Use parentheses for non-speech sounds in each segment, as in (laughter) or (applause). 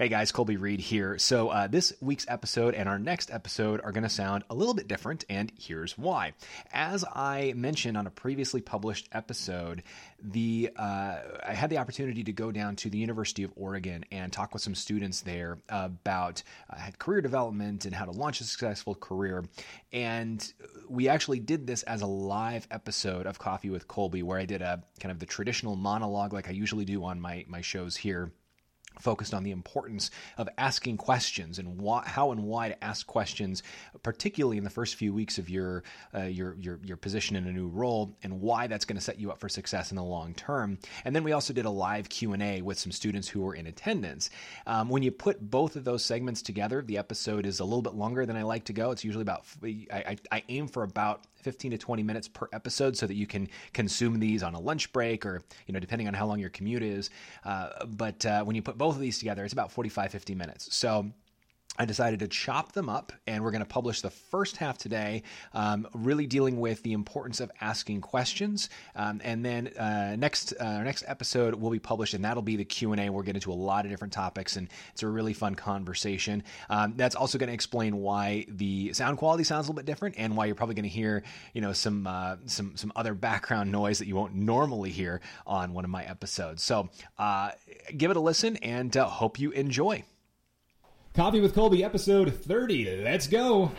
Hey guys, Colby Reade here. So, uh, this week's episode and our next episode are going to sound a little bit different, and here's why. As I mentioned on a previously published episode, the uh, I had the opportunity to go down to the University of Oregon and talk with some students there about uh, career development and how to launch a successful career. And we actually did this as a live episode of Coffee with Colby, where I did a kind of the traditional monologue like I usually do on my my shows here focused on the importance of asking questions and why, how and why to ask questions, particularly in the first few weeks of your uh, your, your your position in a new role, and why that's going to set you up for success in the long term. And then we also did a live Q and A with some students who were in attendance. Um, when you put both of those segments together, the episode is a little bit longer than I like to go. It's usually about I, I, I aim for about 15 to 20 minutes per episode so that you can consume these on a lunch break or, you know, depending on how long your commute is. Uh, but uh, when you put both of these together, it's about 45, 50 minutes. So I decided to chop them up, and we're going to publish the first half today, um, really dealing with the importance of asking questions. Um, and then uh, next uh, next episode will be published, and that'll be the Q and A. We'll get into a lot of different topics, and it's a really fun conversation. Um, that's also going to explain why the sound quality sounds a little bit different, and why you're probably going to hear, you know, some uh, some some other background (laughs) noise that you won't normally hear on one of my episodes. So uh, give it a listen, and uh, hope you enjoy. Coffee with Colby, episode 30. Let's go.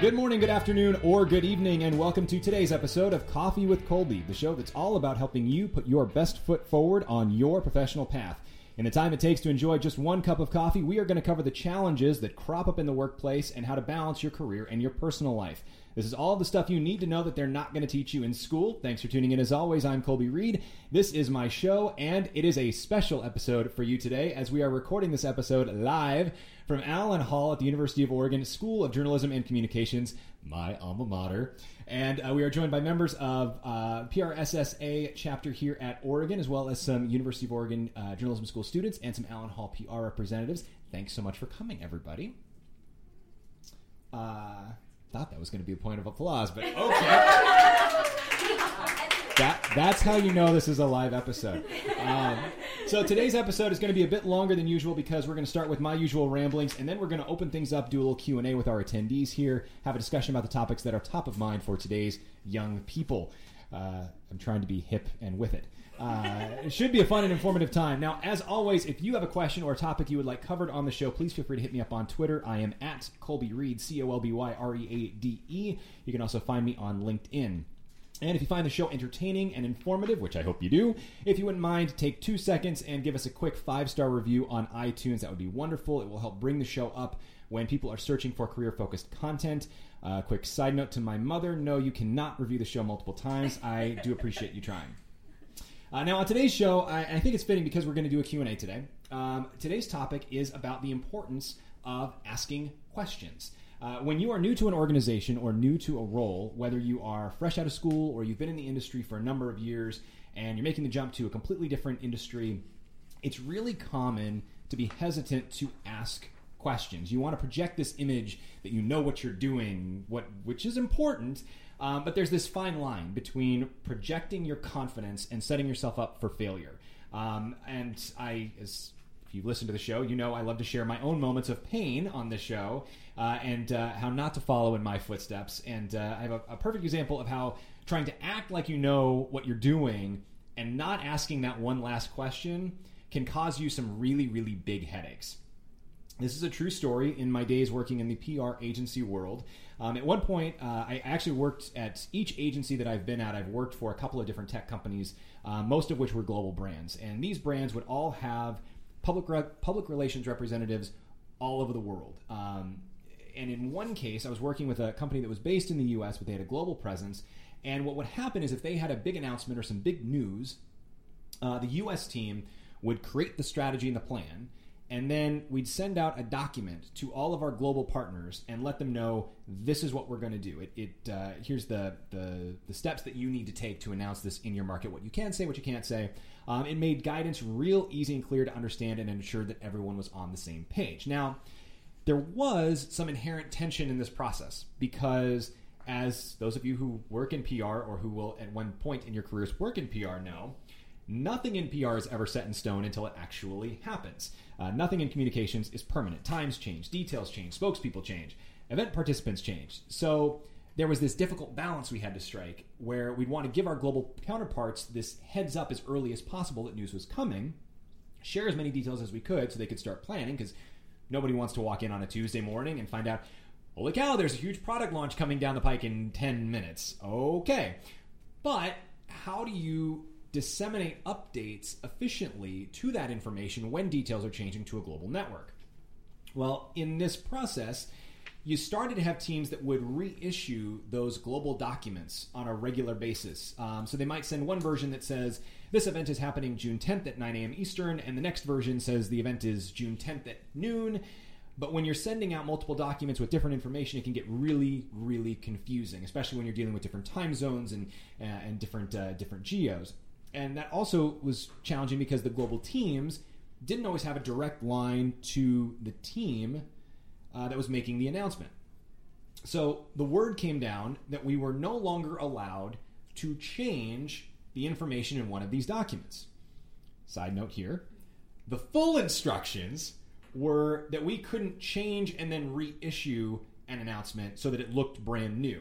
Good morning, good afternoon, or good evening, and welcome to today's episode of Coffee with Colby, the show that's all about helping you put your best foot forward on your professional path. In the time it takes to enjoy just one cup of coffee, we are going to cover the challenges that crop up in the workplace and how to balance your career and your personal life. This is all the stuff you need to know that they're not going to teach you in school. Thanks for tuning in. As always, I'm Colby Reade. This is my show, and it is a special episode for you today as we are recording this episode live from Allen Hall at the University of Oregon School of Journalism and Communications, my alma mater. And uh, we are joined by members of uh, PRSSA chapter here at Oregon, as well as some University of Oregon uh, Journalism School students and some Allen Hall PR representatives. Thanks so much for coming, everybody. Uh, thought that was going to be a point of applause, but (laughs) okay. that, that's how you know this is a live episode. Um, so today's episode is going to be a bit longer than usual because we're going to start with my usual ramblings, and then we're going to open things up, do a little Q and A with our attendees here, have a discussion about the topics that are top of mind for today's young people. Uh, I'm trying to be hip and with it. Uh, it should be a fun and informative time. Now, as always, if you have a question or a topic you would like covered on the show, please feel free to hit me up on Twitter. I am at Colby Reade, C O L B Y R E A D E. You can also find me on LinkedIn. And if you find the show entertaining and informative, which I hope you do, if you wouldn't mind, take two seconds and give us a quick five star review on iTunes. That would be wonderful. It will help bring the show up when people are searching for career focused content. Uh, quick side note to my mother no, you cannot review the show multiple times. I do appreciate you trying. Uh, now, on today's show, I, I, think it's fitting because we're going to do a Q&A today. Um, today's topic is about the importance of asking questions. Uh, when you are new to an organization or new to a role, whether you are fresh out of school or you've been in the industry for a number of years and you're making the jump to a completely different industry, it's really common to be hesitant to ask questions. You want to project this image that you know what you're doing, what which is important, um, but there's this fine line between projecting your confidence and setting yourself up for failure. Um, and I, as if you listen to the show, you know I love to share my own moments of pain on the show uh, and uh, how not to follow in my footsteps. And uh, I have a, a perfect example of how trying to act like you know what you're doing and not asking that one last question can cause you some really, really big headaches. This is a true story in my days working in the PR agency world. Um, at one point, uh, I actually worked at each agency that I've been at. I've worked for a couple of different tech companies, uh, most of which were global brands, and these brands would all have public re- public relations representatives all over the world. Um, and in one case, I was working with a company that was based in the U.S., but they had a global presence. And what would happen is if they had a big announcement or some big news, uh, the U.S. team would create the strategy and the plan and then we'd send out a document to all of our global partners and let them know this is what we're going to do. It, it uh, here's the, the the steps that you need to take to announce this in your market. What you can say, what you can't say. Um, it made guidance real easy and clear to understand and ensured that everyone was on the same page. Now, there was some inherent tension in this process because, as those of you who work in PR or who will at one point in your careers work in PR know, Nothing in PR is ever set in stone until it actually happens. Uh, nothing in communications is permanent. Times change, details change, spokespeople change, event participants change. So there was this difficult balance we had to strike where we'd want to give our global counterparts this heads up as early as possible that news was coming, share as many details as we could so they could start planning because nobody wants to walk in on a Tuesday morning and find out, holy cow, there's a huge product launch coming down the pike in 10 minutes. Okay. But how do you disseminate updates efficiently to that information when details are changing to a global network. Well, in this process, you started to have teams that would reissue those global documents on a regular basis. Um, so they might send one version that says, this event is happening June 10th at 9 a.m. Eastern, and the next version says the event is June 10th at noon. But when you're sending out multiple documents with different information, it can get really, really confusing, especially when you're dealing with different time zones and, uh, and different, uh, different geos and that also was challenging because the global teams didn't always have a direct line to the team uh, that was making the announcement. So the word came down that we were no longer allowed to change the information in one of these documents. Side note here the full instructions were that we couldn't change and then reissue an announcement so that it looked brand new.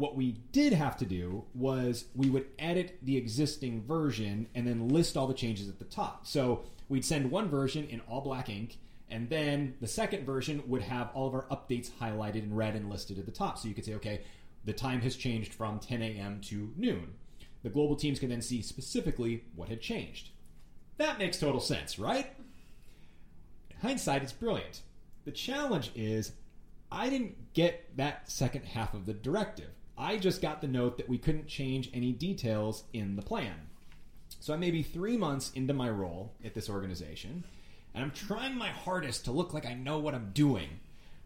What we did have to do was we would edit the existing version and then list all the changes at the top. So we'd send one version in all black ink, and then the second version would have all of our updates highlighted in red and listed at the top. So you could say, okay, the time has changed from 10 a.m. to noon. The global teams can then see specifically what had changed. That makes total sense, right? In hindsight, it's brilliant. The challenge is I didn't get that second half of the directive. I just got the note that we couldn't change any details in the plan. So I may be three months into my role at this organization, and I'm trying my hardest to look like I know what I'm doing.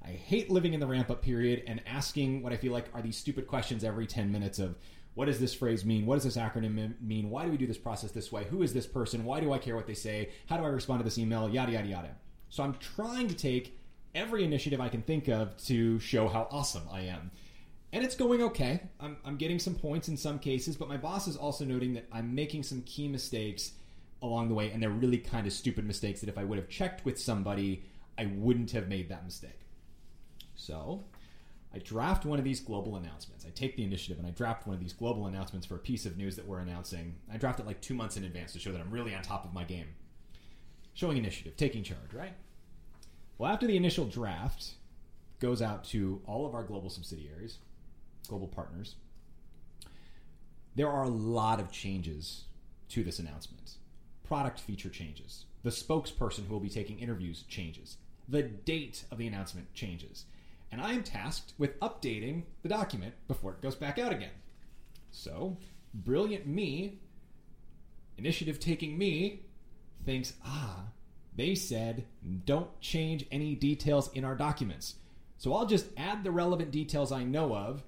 I hate living in the ramp up period and asking what I feel like are these stupid questions every 10 minutes of what does this phrase mean? What does this acronym mean? Why do we do this process this way? Who is this person? Why do I care what they say? How do I respond to this email? Yada, yada, yada. So I'm trying to take every initiative I can think of to show how awesome I am and it's going okay. I'm, I'm getting some points in some cases, but my boss is also noting that I'm making some key mistakes along the way, and they're really kind of stupid mistakes that if I would have checked with somebody, I wouldn't have made that mistake. So I draft one of these global announcements. I take the initiative and I draft one of these global announcements for a piece of news that we're announcing. I draft it like two months in advance to show that I'm really on top of my game. Showing initiative, taking charge, right? Well, after the initial draft goes out to all of our global subsidiaries, global partners, there are a lot of changes to this announcement. Product feature changes. The spokesperson who will be taking interviews changes. The date of the announcement changes. And I am tasked with updating the document before it goes back out again. So, brilliant me, initiative taking me, thinks, ah, they said don't change any details in our documents. So I'll just add the relevant details I know of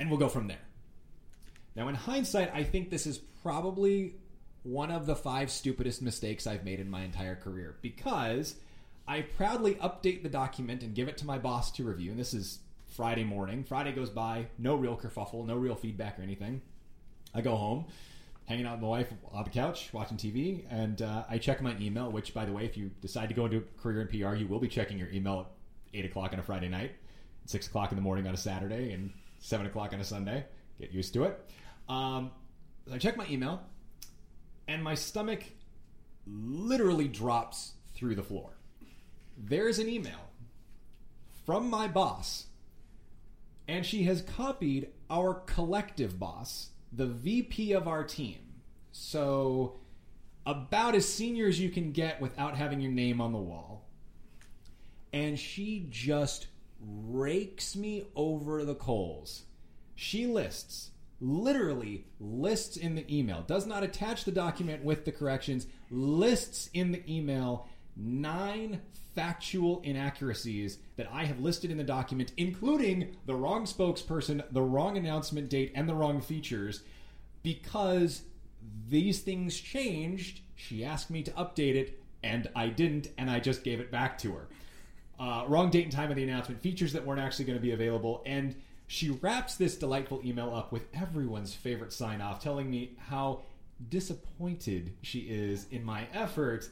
and we'll go from there. Now, in hindsight, I think this is probably one of the five stupidest mistakes I've made in my entire career because I proudly update the document and give it to my boss to review. And this is Friday morning. Friday goes by, no real kerfuffle, no real feedback or anything. I go home, hanging out with my wife on the couch, watching TV, and uh, I check my email. Which, by the way, if you decide to go into a career in PR, you will be checking your email at eight o'clock on a Friday night, six o'clock in the morning on a Saturday, and seven o'clock on a Sunday. Get used to it. Um, I check my email, and my stomach literally drops through the floor. There's an email from my boss, and she has copied our collective boss, the VP of our team. So, about as senior as you can get without having your name on the wall. And she just rakes me over the coals. She lists, literally lists in the email, does not attach the document with the corrections, lists in the email nine factual inaccuracies that I have listed in the document, including the wrong spokesperson, the wrong announcement date, and the wrong features, because these things changed. She asked me to update it, and I didn't, and I just gave it back to her. Uh, wrong date and time of the announcement, features that weren't actually going to be available, and she wraps this delightful email up with everyone's favorite sign off, telling me how disappointed she is in my effort,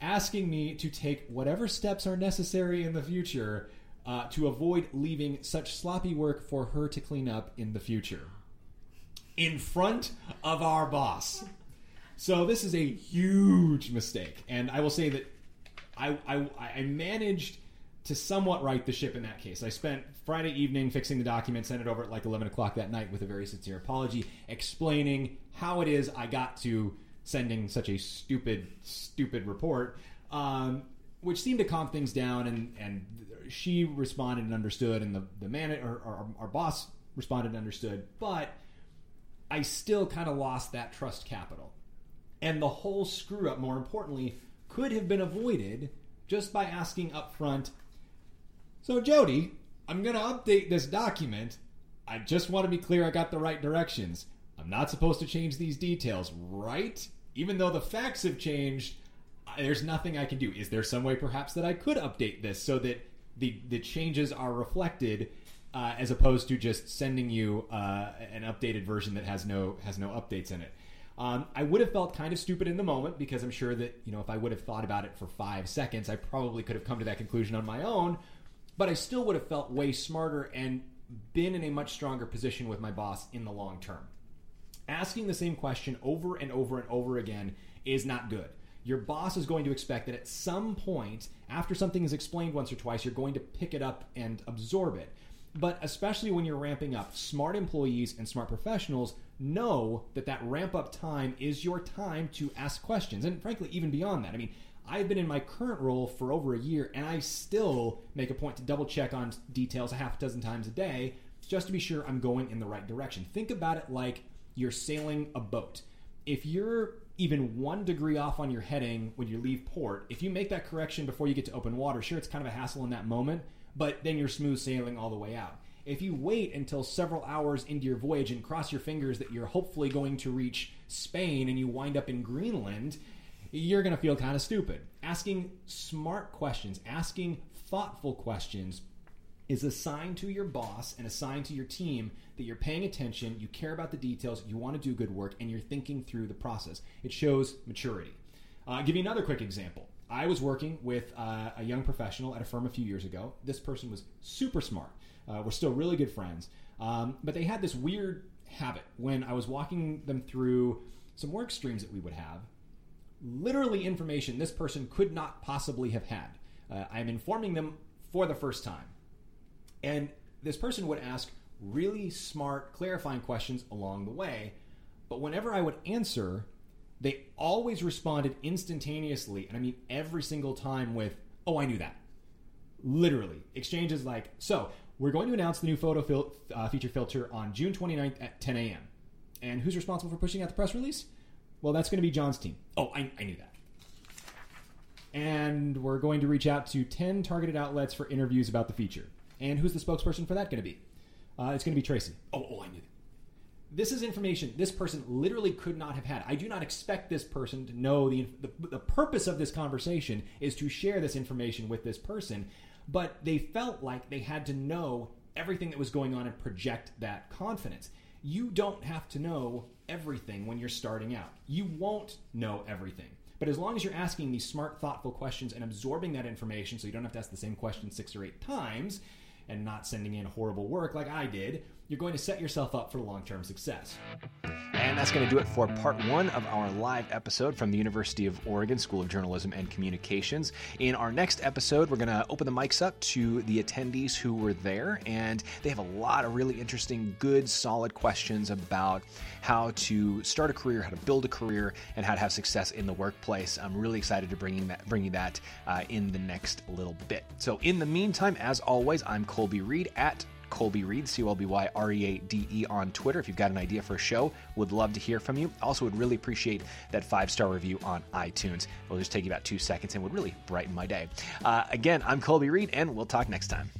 asking me to take whatever steps are necessary in the future uh, to avoid leaving such sloppy work for her to clean up in the future. In front of our boss. So this is a huge mistake, and I will say that I, I, I managed to somewhat right the ship in that case. I spent Friday evening fixing the document, sent it over at like 11 o'clock that night with a very sincere apology, explaining how it is I got to sending such a stupid, stupid report, um, which seemed to calm things down. And, and she responded and understood, and the, the man, or, our boss responded and understood. But I still kind of lost that trust capital. And the whole screw up, more importantly, could have been avoided just by asking up front so, Jody, I'm going to update this document. I just want to be clear I got the right directions. I'm not supposed to change these details, right? Even though the facts have changed, there's nothing I can do. Is there some way perhaps that I could update this so that the, the changes are reflected uh, as opposed to just sending you uh, an updated version that has no has no updates in it? Um, I would have felt kind of stupid in the moment because I'm sure that you know if I would have thought about it for five seconds, I probably could have come to that conclusion on my own but I still would have felt way smarter and been in a much stronger position with my boss in the long term. Asking the same question over and over and over again is not good. Your boss is going to expect that at some point, after something is explained once or twice, you're going to pick it up and absorb it. But especially when you're ramping up, smart employees and smart professionals know that that ramp up time is your time to ask questions. And frankly, even beyond that, I mean, I've been in my current role for over a year, and I still make a point to double check on details a half dozen times a day just to be sure I'm going in the right direction. Think about it like you're sailing a boat. If you're even one degree off on your heading when you leave port, if you make that correction before you get to open water, sure, it's kind of a hassle in that moment, but then you're smooth sailing all the way out. If you wait until several hours into your voyage and cross your fingers that you're hopefully going to reach Spain and you wind up in Greenland, you're going to feel kind of stupid. Asking smart questions, asking thoughtful questions is a sign to your boss and a sign to your team that you're paying attention, you care about the details, you want to do good work, and you're thinking through the process. It shows maturity. Uh, I'll give you another quick example. I was working with uh, a young professional at a firm a few years ago. This person was super smart. Uh, we're still really good friends. Um, but they had this weird habit when I was walking them through some work streams that we would have literally information this person could not possibly have had. Uh, I'm informing them for the first time. And this person would ask really smart, clarifying questions along the way. But whenever I would answer, they always responded instantaneously. And I mean, every single time with, oh, I knew that. Literally. Exchanges like, so we're going to announce the new photo fil- uh, feature filter on June 29th at 10 a.m. And who's responsible for pushing out the press release? Well, that's going to be John's team. Oh, I, I knew that. And we're going to reach out to 10 targeted outlets for interviews about the feature. And who's the spokesperson for that going to be? Uh, it's going to be Tracy. Oh, oh, I knew that. This is information this person literally could not have had. I do not expect this person to know the, the, the purpose of this conversation is to share this information with this person, but they felt like they had to know everything that was going on and project that confidence. You don't have to know everything when you're starting out. You won't know everything. But as long as you're asking these smart, thoughtful questions and absorbing that information so you don't have to ask the same question six or eight times and not sending in horrible work like I did, you're going to set yourself up for long term success. And that's going to do it for part one of our live episode from the University of Oregon School of Journalism and Communications. In our next episode, we're going to open the mics up to the attendees who were there, and they have a lot of really interesting, good, solid questions about how to start a career, how to build a career, and how to have success in the workplace. I'm really excited to bring that, bring you that uh, in the next little bit. So, in the meantime, as always, I'm Colby Reade at Colby Reade, C O L B Y R E A D E on Twitter. If you've got an idea for a show, would love to hear from you. Also, would really appreciate that five star review on iTunes. It'll just take you about two seconds and would really brighten my day. Uh, again, I'm Colby Reade, and we'll talk next time.